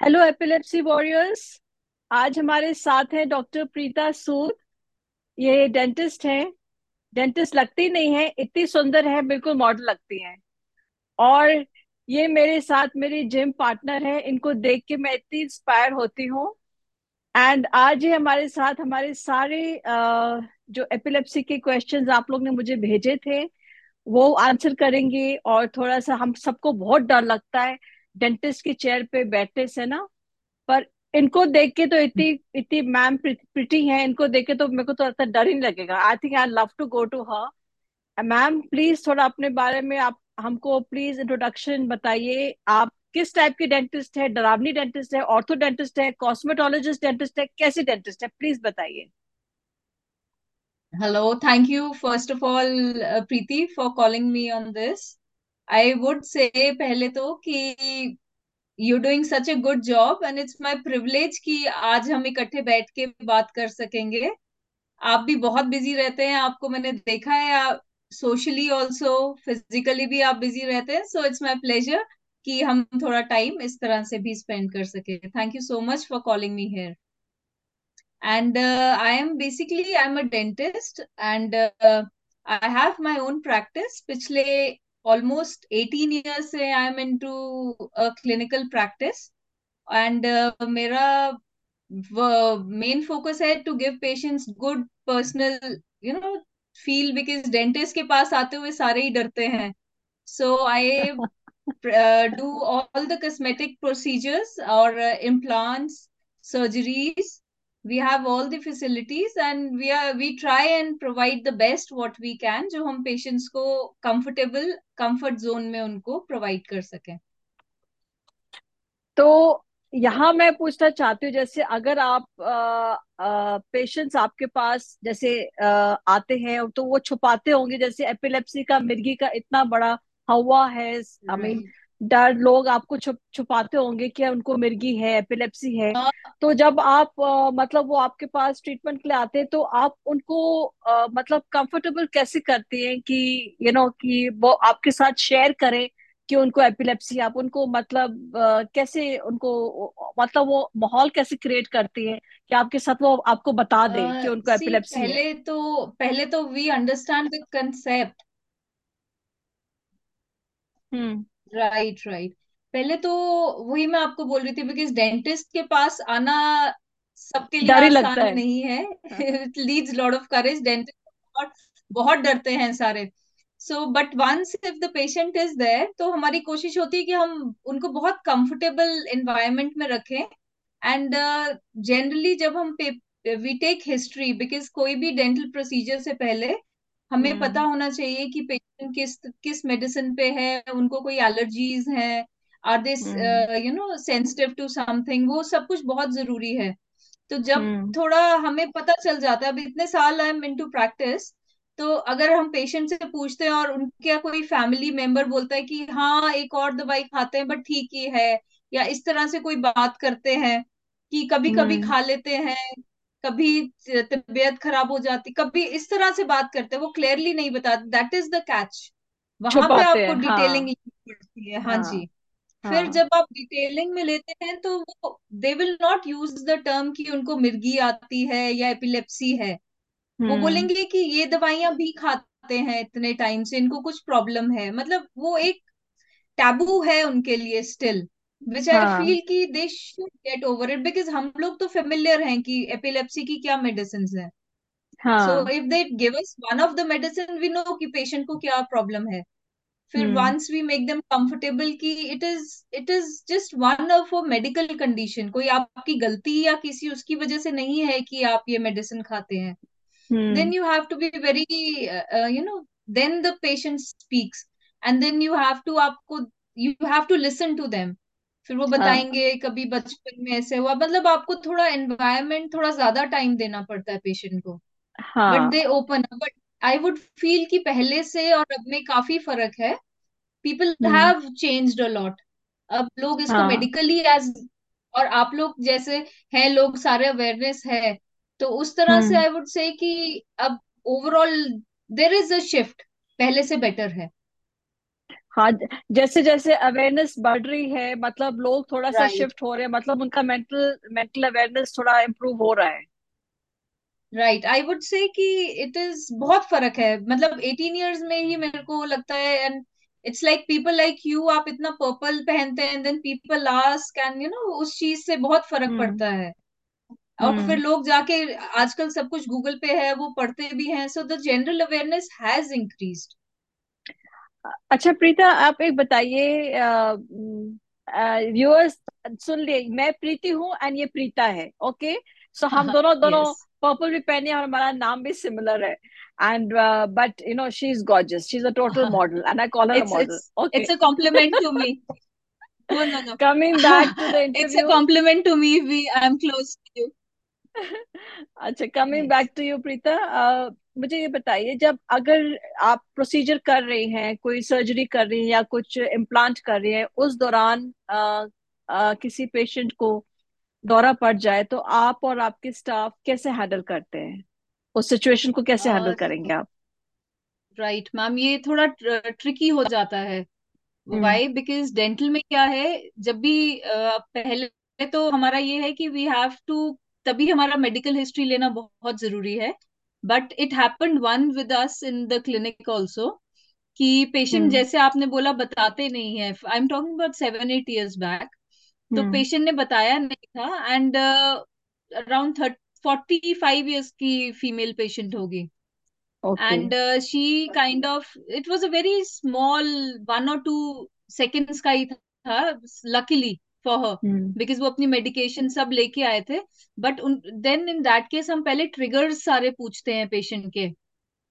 Hello epilepsy warriors आज हमारे साथ हैं डॉक्टर प्रीता सूद ये डेंटिस्ट हैं. डेंटिस्ट लगती नहीं है, इतनी सुंदर है, बिल्कुल मॉडल लगती हैं. और ये मेरे साथ मेरी जिम पार्टनर है, इनको देख के मैं इतनी इंस्पायर होती हूँ. एंड आज ये हमारे साथ हमारे सारे जो एपिलेप्सी के क्वेश्चंस आप लोग ने मुझे भेजे थे, वो आंसर करेंगे और थोड़ा सा हम सबको बहुत डर लगता है. डेंटिस्ट की चेयर पे बैठने से ना, पर इनको देख के तो इतनी इतनी मैम प्रिटी है, इनको देख के तो मेरे को तो लगता डर ही लगेगा। I think I love to go to her ma'am please थोड़ा अपने बारे में आप, हमको प्लीज़ इंट्रोडक्शन बताइए। आप किस टाइप की डेंटिस्ट है? डरावनी डेंटिस्ट है ऑर्थो डेंटिस्ट है कॉस्मेटोलॉजिस्ट डेंटिस्ट है, कैसे डेंटिस्ट है? प्लीज़ बताइए। Hello thank you first of all Preeti for calling me on on this. Would say पहले तो कि you doing such a good job and it's my privilege कि आज हम इकट्ठे बैठ के बात कर सकेंगे। आप भी बहुत बिज़ी रहते हैं आपको मैंने देखा है आप सोशली ऑल्सो फिजिकली भी आप बिज़ी रहते हैं सो इट्स माई प्लेजर कि हम थोड़ा टाइम इस तरह से भी स्पेंड कर सके। Thank you so much for calling me here and I am basically I am dentist and uh, i have my own practice. पिछले almost 18 years से i am into a clinical practice. And uh, मेरा main focus है to give patients good personal you know feel because dentist के पास आते हुए सारे ही डरते हैं। So I do all the cosmetic procedures और implants surgeries we have all the facilities and we are we try and provide the best what we can जो हम patients को comfortable comfort zone में उनको provide कर सकें तो यहाँ मैं पूछना चाहती हूँ जैसे अगर आप पेशेंट्स आपके पास जैसे आ, आते हैं तो वो छुपाते होंगे जैसे एपिलेप्सी का मिर्गी का इतना बड़ा हवा है आई मीन right. डर लोग आपको छुप छुपाते होंगे कि उनको मिर्गी है एपिलेप्सी है। uh, तो जब आप आ, मतलब वो आपके पास ट्रीटमेंट के लिए आते हैं तो आप उनको आ, मतलब कंफर्टेबल कैसे करती हैं कि यू you नो know, कि वो आपके साथ शेयर करें कि उनको एपिलेप्सी आप उनको मतलब अ, कैसे उनको मतलब वो माहौल कैसे क्रिएट करती है कि आपके साथ वो आपको बता दें कि उनको एपिलेप्सी है? पहले तो पहले तो we understand the concept hmm. Right right पहले तो वही मैं आपको बोल रही थी बिकॉज़ डेंटिस्ट के पास आना सबके लिए ही लगता है। नहीं है। It leads lot of courage dentist बहुत बहुत डरते हैं सारे। So but once if the patient is there तो हमारी कोशिश होती है कि हम उनको बहुत कंफर्टेबल एनवायरनमेंट में रखें। एंड जनरली uh, जब हम वी टेक हिस्ट्री बिकॉज़ कोई भी डेंटल प्रोसीजर से पहले हमें पता हम्म होना चाहिए कि पेशेंट किस किस मेडिसिन पे है उनको कोई एलर्जीज हैं? Are they you know sensitive to something वो सब कुछ बहुत ज़रूरी है। तो जब हम्म। थोड़ा हमें पता चल जाता है अब इतने साल आई एम इनटू प्रैक्टिस तो अगर हम पेशेंट से पूछते हैं और उनके कोई फैमिली मेंबर बोलता है कि हाँ एक और दवाई खाते हैं बट ठीक ही है या इस तरह से कोई बात करते हैं कि कभी कभी हम्म। खा लेते हैं कभी तबीयत खराब हो जाती कभी इस तरह से बात करते हैं वो क्लियरली नहीं बताते दैट इज़ द कैच वहाँ पे आपको डिटेलिंग हाँ। पड़ती है हाँ जी। हाँ फिर हाँ। जब आप डिटेलिंग में लेते हैं तो वो they will not use the term कि उनको मिर्गी आती है या एपिलेप्सी है। वो हम्म। बोलेंगे कि ये दवाइयाँ भी खाते हैं इतने टाइम से इनको कुछ प्रॉब्लम है। मतलब वो एक टैबू है उनके लिए स्टिल विच आई फील कि they should get over it because हम लोग तो फेमिलियर हैं कि एपिलेप्सी की क्या मेडिसिन है। So if they give us one of the medicine we know कि पेशेंट को क्या प्रॉब्लम है। फिर once we make them comfortable कि it is it is just one of a medical condition कोई आपकी गलती या किसी उसकी वजह से नहीं है कि आप ये मेडिसिन खाते हैं। Then you have to be very you know then the patient speaks and then you have to आपको you have to listen to them फिर वो हाँ। बताएँगे कभी बचपन में ऐसे हुआ मतलब आपको थोड़ा एनवायरमेंट थोड़ा ज़्यादा टाइम देना पड़ता है पेशेंट को। बट हाँ they open but I would feel कि पहले से और अब में काफ़ी फ़र्क है। People have changed a lot अब लोग इसको हाँ। मेडिकली एज और आप लोग जैसे हैं लोग सारे अवेयरनेस है तो उस तरह से आई वुड से कि अब overall there is a shift पहले से बेटर है। हाँ जैसे जैसे अवेयरनेस बढ़ रही है मतलब लोग थोड़ा सा राइट शिफ्ट हो रहे हैं मतलब उनका मेंटल मेंटल अवेयरनेस थोड़ा इम्प्रूव हो रहा है। राइट आई वुड से कि इट इज़ बहुत फ़र्क है। मतलब एटीन इयर्स में ही मेरे को लगता है and it's like people like you आप इतना पर्पल पहनते हैं then people ask and you know उस चीज़ से बहुत फ़र्क हम्म। पड़ता है। और फिर हम्म लोग जाके आजकल सब कुछ गूगल पे है वो पढ़ते भी हैं so the general awareness has increased अच्छा प्रीता आप एक बताइए व्यूअर्स सुन लिए मैं प्रीति हूँ एंड ये प्रीता है ओके सो हम दोनों दोनों पर्पल भी पहने और हमारा नाम भी सिमिलर है and but you know she is gorgeous she is a total model and I call her model okay it's a compliment to me coming back to the it's a interview compliment to me we I am close to you अच्छा coming back to you Preeta मुझे ये बताइए जब अगर आप procedure कर रही हैं कोई सर्जरी कर रही हैं या कुछ इम्प्लांट कर रही हैं उस दौरान अ, अ, किसी पेशेंट को दौरा पड़ जाए तो आप और आपके स्टाफ कैसे हैंडल करते हैं? उस सिचुएशन को कैसे हैंडल करेंगे आप? राइट मैम ये थोड़ा ट्रिकी हो जाता है। वाई बिकॉज़ डेंटल में क्या है जब भी पहले तो हमारा ये है कि वी हैव टू तभी हमारा मेडिकल हिस्ट्री लेना बहुत ज़रूरी है। But it happened one with us in the clinic also कि पेशेंट हम्म जैसे आपने बोला बताते नहीं है। I am talking about seven eight years back तो पेशेंट ने बताया नहीं था and around forty five years की फीमेल पेशेंट होगी। And she kind of it was a very small one और टू or two seconds का ही था luckily her हम्म because वो अपनी मेडिकेशन सब लेके आए थे but then in that case हम पहले ट्रिगर्स सारे पूछते हैं पेशेंट के।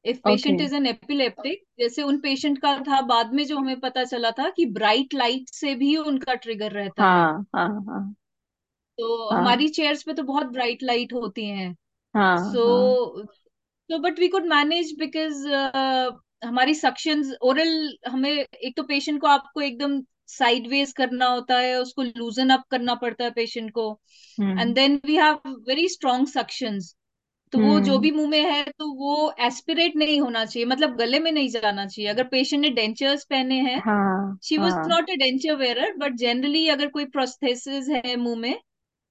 If patient is an epileptic जैसे उन पेशेंट का था बाद में जो हमें पता चला था कि ब्राइट लाइट से भी उनका ट्रिगर रहता है। हाँ हाँ हाँ। तो हाँ। हमारी चेयर्स पे तो बहुत ब्राइट लाइट होती हैं। सो तो but we could manage because हमारी सक्शंस ओरल हमें एक तो पेशेंट को आपको एकदम साइडवेज करना होता है उसको लूजन अप करना पड़ता है पेशेंट को। And then we have very strong suctions तो वो जो हम्म। भी मुँह में है तो वो एस्पिरेट नहीं होना चाहिए मतलब गले में नहीं जाना चाहिए। अगर पेशेंट ने डेंचर्स पहने हैं she was not a denture wearer but generally अगर कोई प्रोस्थेसिस है मुँह में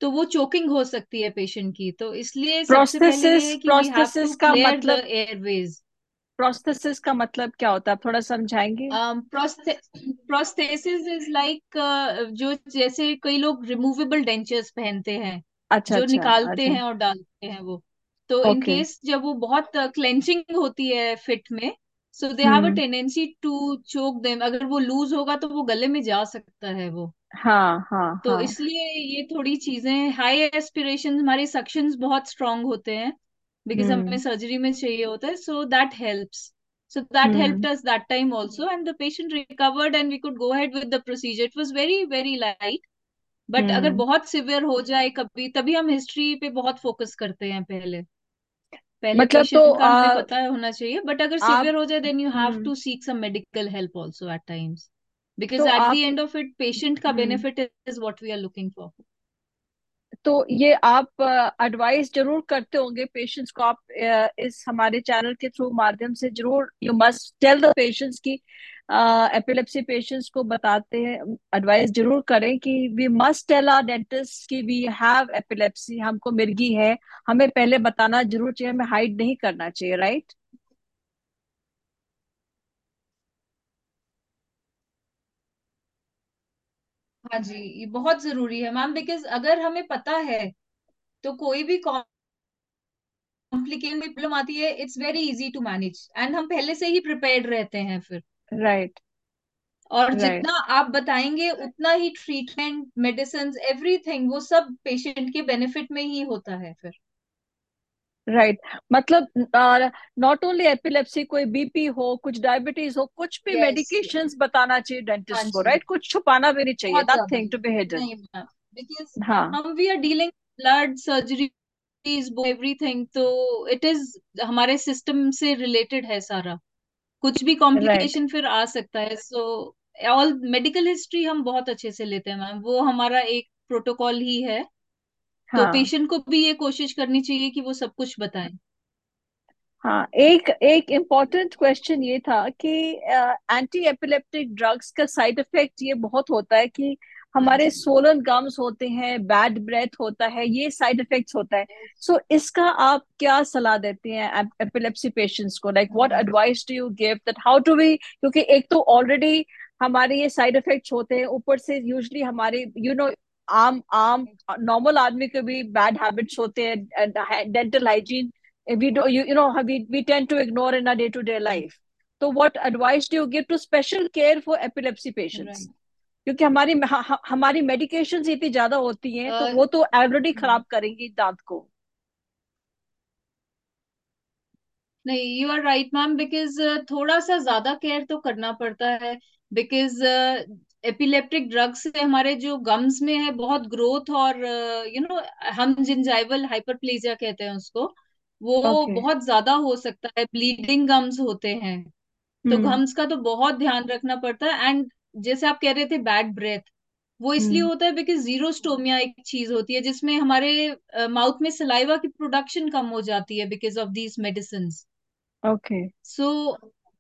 तो वो चोकिंग हो सकती है पेशेंट की। तो इसलिए सबसे पहले है कि का मतलब एयरवेज प्रोस्थेसिस का मतलब क्या होता है? आप थोड़ा समझाएँगे? प्रोस्थेसिस इज़ लाइक जो जैसे कई लोग रिमूवेबल डेंचर्स पहनते हैं अच्छा जो अच्छा निकालते अच्छा। हैं और डालते हैं वो। तो इन ओके केस जब वो बहुत क्लेंचिंग होती है फिट में so they have a tendency to choke them अगर वो लूज होगा तो वो गले में जा सकता है वो। हाँ हाँ तो हाँ। इसलिए ये थोड़ी चीज़ें हाई एस्पिरेशन हमारे सक्शंस बहुत स्ट्रांग होते हैं। बिकॉज़ हमें हम्म। सर्जरी में चाहिए होता है so that helps so that hmm. Helped us that time also and the patient recovered and we could go head with the procedure it was very very light but अगर हम्म। बहुत severe हो जाए कभी तभी हम हिस्ट्री पे बहुत focus करते हैं पहले। पहले मतलब तो हमें आ, पता होना चाहिए बट अगर सिवियर हो जाए then you have hmm. To seek some medical help also at times because at the end of it patient का हम्म। Benefit is what we are looking for तो ये आप एडवाइस ज़रूर करते होंगे पेशेंट्स को। आप इस हमारे चैनल के थ्रू माध्यम से ज़रूर you must tell the patients की एपिलेप्सी पेशेंट्स को बताते हैं। एडवाइस ज़रूर करें कि we must tell our dentist कि वी हैव एपिलेप्सी हमको मिर्गी है। हमें पहले बताना ज़रूर चाहिए, हमें हाइड नहीं करना चाहिए राइट हाँ जी ये बहुत ज़रूरी है मैम बिकॉज़ अगर हमें पता है तो कोई भी कॉम्प्लिकेट प्रॉब्लम आती है it's very easy to manage and हम पहले से ही प्रिपेयर्ड रहते हैं फिर। राइट और right. जितना आप बताएँगे उतना ही ट्रीटमेंट मेडिसिन एवरीथिंग वो सब पेशेंट के बेनिफिट में ही होता है फिर। Right right. मतलब नॉट ओनली एपिलेप्सी कोई बीपी हो कुछ डायबिटीज़ हो कुछ भी मेडिकेशंस बताना चाहिए हाँ डेंटिस्ट को जी। राइट कुछ छुपाना भी नहीं चाहिए। ज़्यादा। Nothing to be hidden because हाँ। हम we are dealing blood surgeries everything तो इट इज़ हमारे सिस्टम से रिलेटेड है सारा। कुछ भी कॉम्प्लिकेशन फिर आ सकता है। सो ऑल मेडिकल हिस्ट्री हम बहुत अच्छे से लेते हैं मैम वो हमारा एक प्रोटोकॉल ही है। तो हाँ। पेशेंट को भी ये कोशिश करनी चाहिए कि वो सब कुछ बताएँ। हाँ एक एक इंपॉर्टेंट क्वेश्चन ये था कि एंटी एपिलेप्टिक ड्रग्स का साइड इफ़ेक्ट ये बहुत होता है कि हमारे सोलन गम्स होते हैं बैड ब्रेथ होता है ये साइड इफेक्ट्स होता है। सो so, इसका आप क्या सलाह देते हैं एपिलेप्सी पेशेंट्स को? Like what advice do you give that how to we क्योंकि एक तो ऑलरेडी हमारे ये साइड इफेक्ट्स होते हैं ऊपर से यूजली हमारे यू you नो know, आम आम नॉर्मल आदमी के भी बैड हैबिट्स होते हैं dental hygiene we do you, you know we, we tend to ignore in our day to day life. so what advice do you give to special care for epilepsy patients? Right क्योंकि हमारी हमारी medication इतनी ज़्यादा होती हैं तो वो तो ऑलरेडी खराब करेंगी दांत को। नहीं you are right ma'am because थोड़ा सा ज़्यादा केयर तो करना पड़ता है बिकॉज़ एपिलेप्टिक ड्रग्स से हमारे जो गम्स में है बहुत ग्रोथ और यू नो हम जिंजाइवल हाइपरप्लेजिया कहते हैं उसको वो ओके बहुत ज़्यादा हो सकता है ब्लीडिंग गम्स होते हैं। तो गम्स का तो बहुत ध्यान रखना पड़ता है एंड जैसे आप कह रहे थे बैड ब्रेथ वो इसलिए हम्म होता है बिकॉज़ जीरोस्टोमिया एक चीज़ होती है जिसमें हमारे माउथ में सलाइवा की प्रोडक्शन कम हो जाती है because of these medicine okay so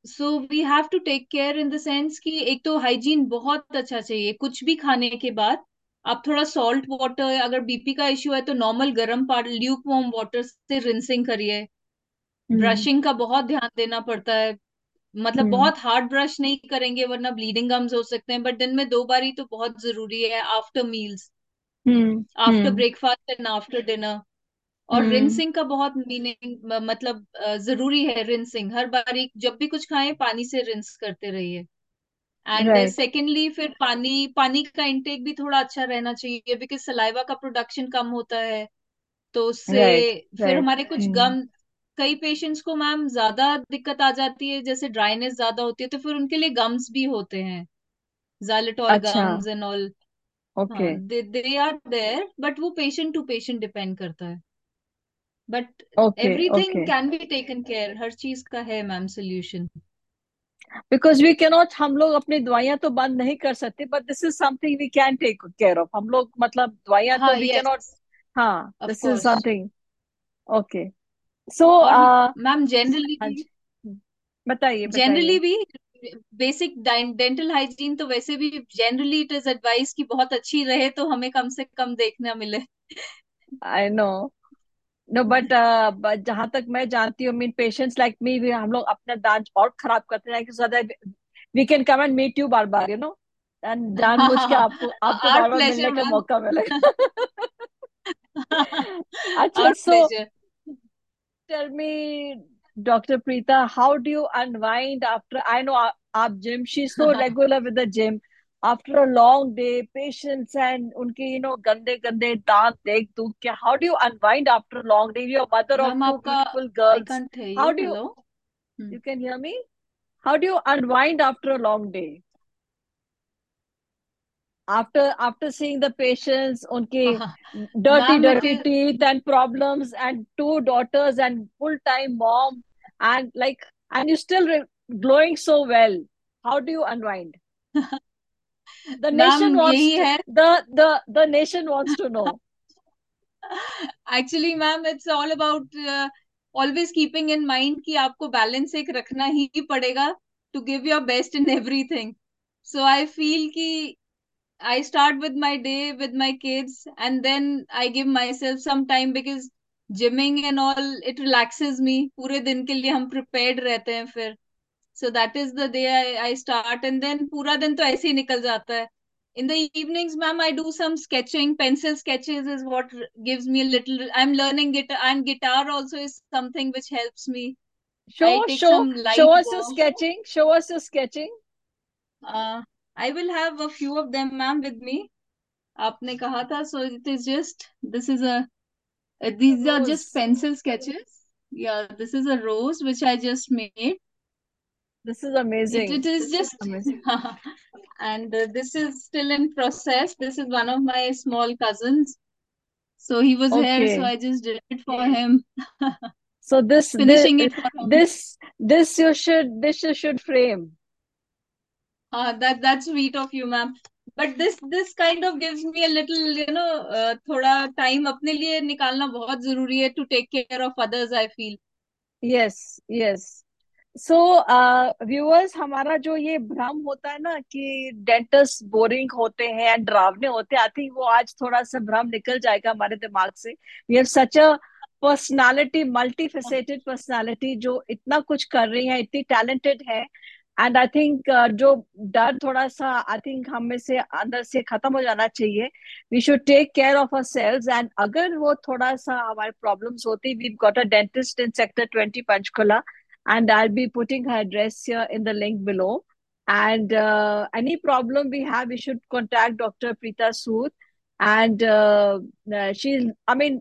so we have to take care in the sense कि एक तो हाइजीन बहुत अच्छा चाहिए। कुछ भी खाने के बाद आप थोड़ा सॉल्ट वाटर अगर बीपी का इश्यू है तो नॉर्मल गर्म पानी ल्यूक वार्म वाटर से रिंसिंग करिए। हम्म। ब्रशिंग का बहुत ध्यान देना पड़ता है। मतलब हम्म। बहुत हार्ड ब्रश नहीं करेंगे वरना ब्लीडिंग गम्स हो सकते हैं। बट दिन में दो बार ही तो बहुत ज़रूरी है after meals hmm after hmm. Breakfast and after dinner और हम्म। रिंसिंग का बहुत मीनिंग मतलब ज़रूरी है रिंसिंग हर बारी जब भी कुछ खाएँ पानी से रिंस करते रहिए। एंड राइट सेकेंडली फिर पानी पानी का इंटेक भी थोड़ा अच्छा रहना चाहिए बिकॉज़ सलाइवा का प्रोडक्शन कम होता है। तो उससे राइट फिर राइट हमारे कुछ हम्म। गम कई पेशेंट्स को मैम ज़्यादा दिक्कत आ जाती है जैसे ड्राइनेस ज़्यादा होती है तो फिर उनके लिए गम्स भी होते हैं। जाइलेटॉल अच्छा। गम्स एंड ऑल ओके हाँ they they are there but वो पेशेंट टू पेशेंट डिपेंड करता है। But everything can be taken care हर चीज़ का है ma'am solution because we can not हम लोग अपनी दवाइयाँ तो बंद नहीं कर सकते but this is something we can take care of हम लोग मतलब दवाइयाँ तो वी कैन यस नॉट हाँ this is something okay so ma'am generally बताइए जनरली भी बेसिक डेंटल हाइजीन तो वैसे भी जनरली इट इज़ एडवाइस की बहुत अच्छी रहे तो हमें कम से कम देखना मिले. आई नो नो बट जहाँ तक मैं जानती हूँ मीन पेशेंट्स लाइक मी भी हम लोग अपना दांत और खराब करते हैं so that we can come and meet you बार बार यू नो एंड जानबूझ के आपको आपको बार बार मिलने का मौका मिलेगा अच्छा so tell me, Dr. Preeta, how do you unwind after? I know आप gym. She's so regular with the gym. after a long day patience and unke you know gande gande daant dekh how do you unwind after a long day? Your mother of two beautiful girls. how do you hello? Hmm. you can hear me? How do you unwind after a long day? After after seeing the patients unke dirty dirty teeth and problems and two daughters and full-time mom and like and you still re- glowing so well. How do you unwind? The ma'am nation wants यही to है the the the nation wants to know. Actually ma'am it's all about always keeping in mind कि आपको balance एक रखना ही पड़ेगा to give your best in everything so I feel कि I start with my day with my kids and then I give myself some time because gymming and all it relaxes me पूरे दिन के लिए हम prepared रहते हैं फिर so that is the day I, I start and then pura din to aise hi nikal jata hai. In the evenings ma'am i do some sketching. Pencil sketches is what gives me a little i'm learning guitar and guitar also is something which helps me. Show show, show us your sketching show us your sketching. Uh, i will have a few of them ma'am with me. aapne kaha tha so it is just this is a uh, these are just pencil sketches. Yeah this is a rose which i just made this is amazing. It, it is just amazing, and uh, this is still in process. This is one of my small cousins. So he was okay. here so i just did it for him. So this finishing this, it this this you should this you should frame. Uh, that that's sweet of you ma'am. But this this kind of gives me a little you know uh, thoda time apne liye nikalna bahut zaruri hai to take care of others i feel. Yes yes. So viewers हमारा जो ये भ्रम होता है ना कि dentist boring होते हैं एंड डरावने होते हैं आई थिंक वो आज थोड़ा सा भ्रम निकल जाएगा हमारे दिमाग से। We have such a personality multi faceted personality जो इतना कुछ कर रही है, इतनी टैलेंटेड है। एंड आई थिंक जो डर थोड़ा सा आई थिंक हम में से अंदर से खत्म हो जाना चाहिए। We should take care of our selves and अगर वो थोड़ा सा हमारे प्रॉब्लम्स होती we got a dentist in sector twenty Panchkula. And I'll be putting her address here in the link below. And uh, any problem we have, we should contact Dr. Preeta Sood. And uh, uh, she's, I mean,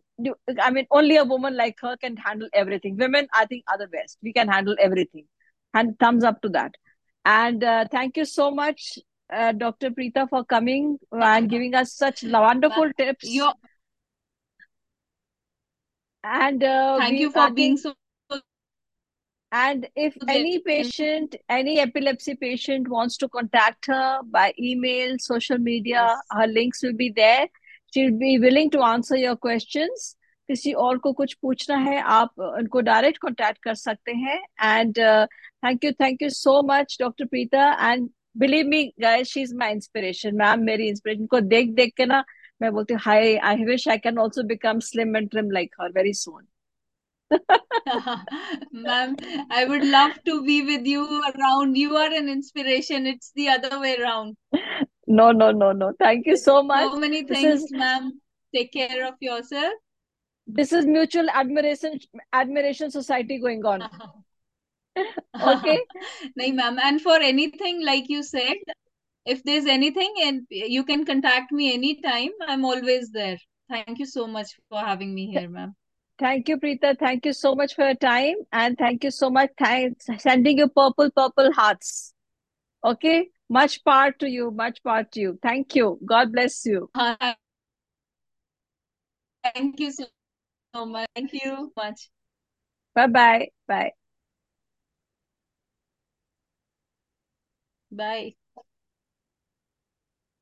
I mean, only a woman like her can handle everything. Women, I think, are the best. We can handle everything. And thumbs up to that. And uh, thank you so much, uh, Dr. Preeta, for coming and giving us such wonderful tips. You're, and uh, thank we, you for being so And if any patient, any epilepsy patient wants to contact her by email, social media, yes. her links will be there. She'll be willing to answer your questions. किसी और को कुछ पूछना है आप उनको direct contact कर सकते हैं and thank you thank you so much doctor Preeta and believe me guys she is my inspiration ma'am मेरी इंस्पिरेशन को देख देख के ना मैं बोलती हूँ hi I wish I can also become slim and trim like her very soon Ma'am, I would love to be with you around. You are an inspiration. It's the other way around. No, no, no, no. Thank you so much. So many things, is ma'am. Take care of yourself. this is mutual admiration admiration society going on. Okay. Nahi, ma'am. And for anything, like you said, if there's anything, and you can contact me anytime. I'm always there. Thank you so much for having me here, ma'am. Thank you, Preeta. Thank you so much for your time. And thank you so much. Thanks sending you purple, purple hearts. Okay. Much power to you. Much power to you. Thank you. God bless you. Thank you so much. Thank you much. Bye-bye. Bye. Bye.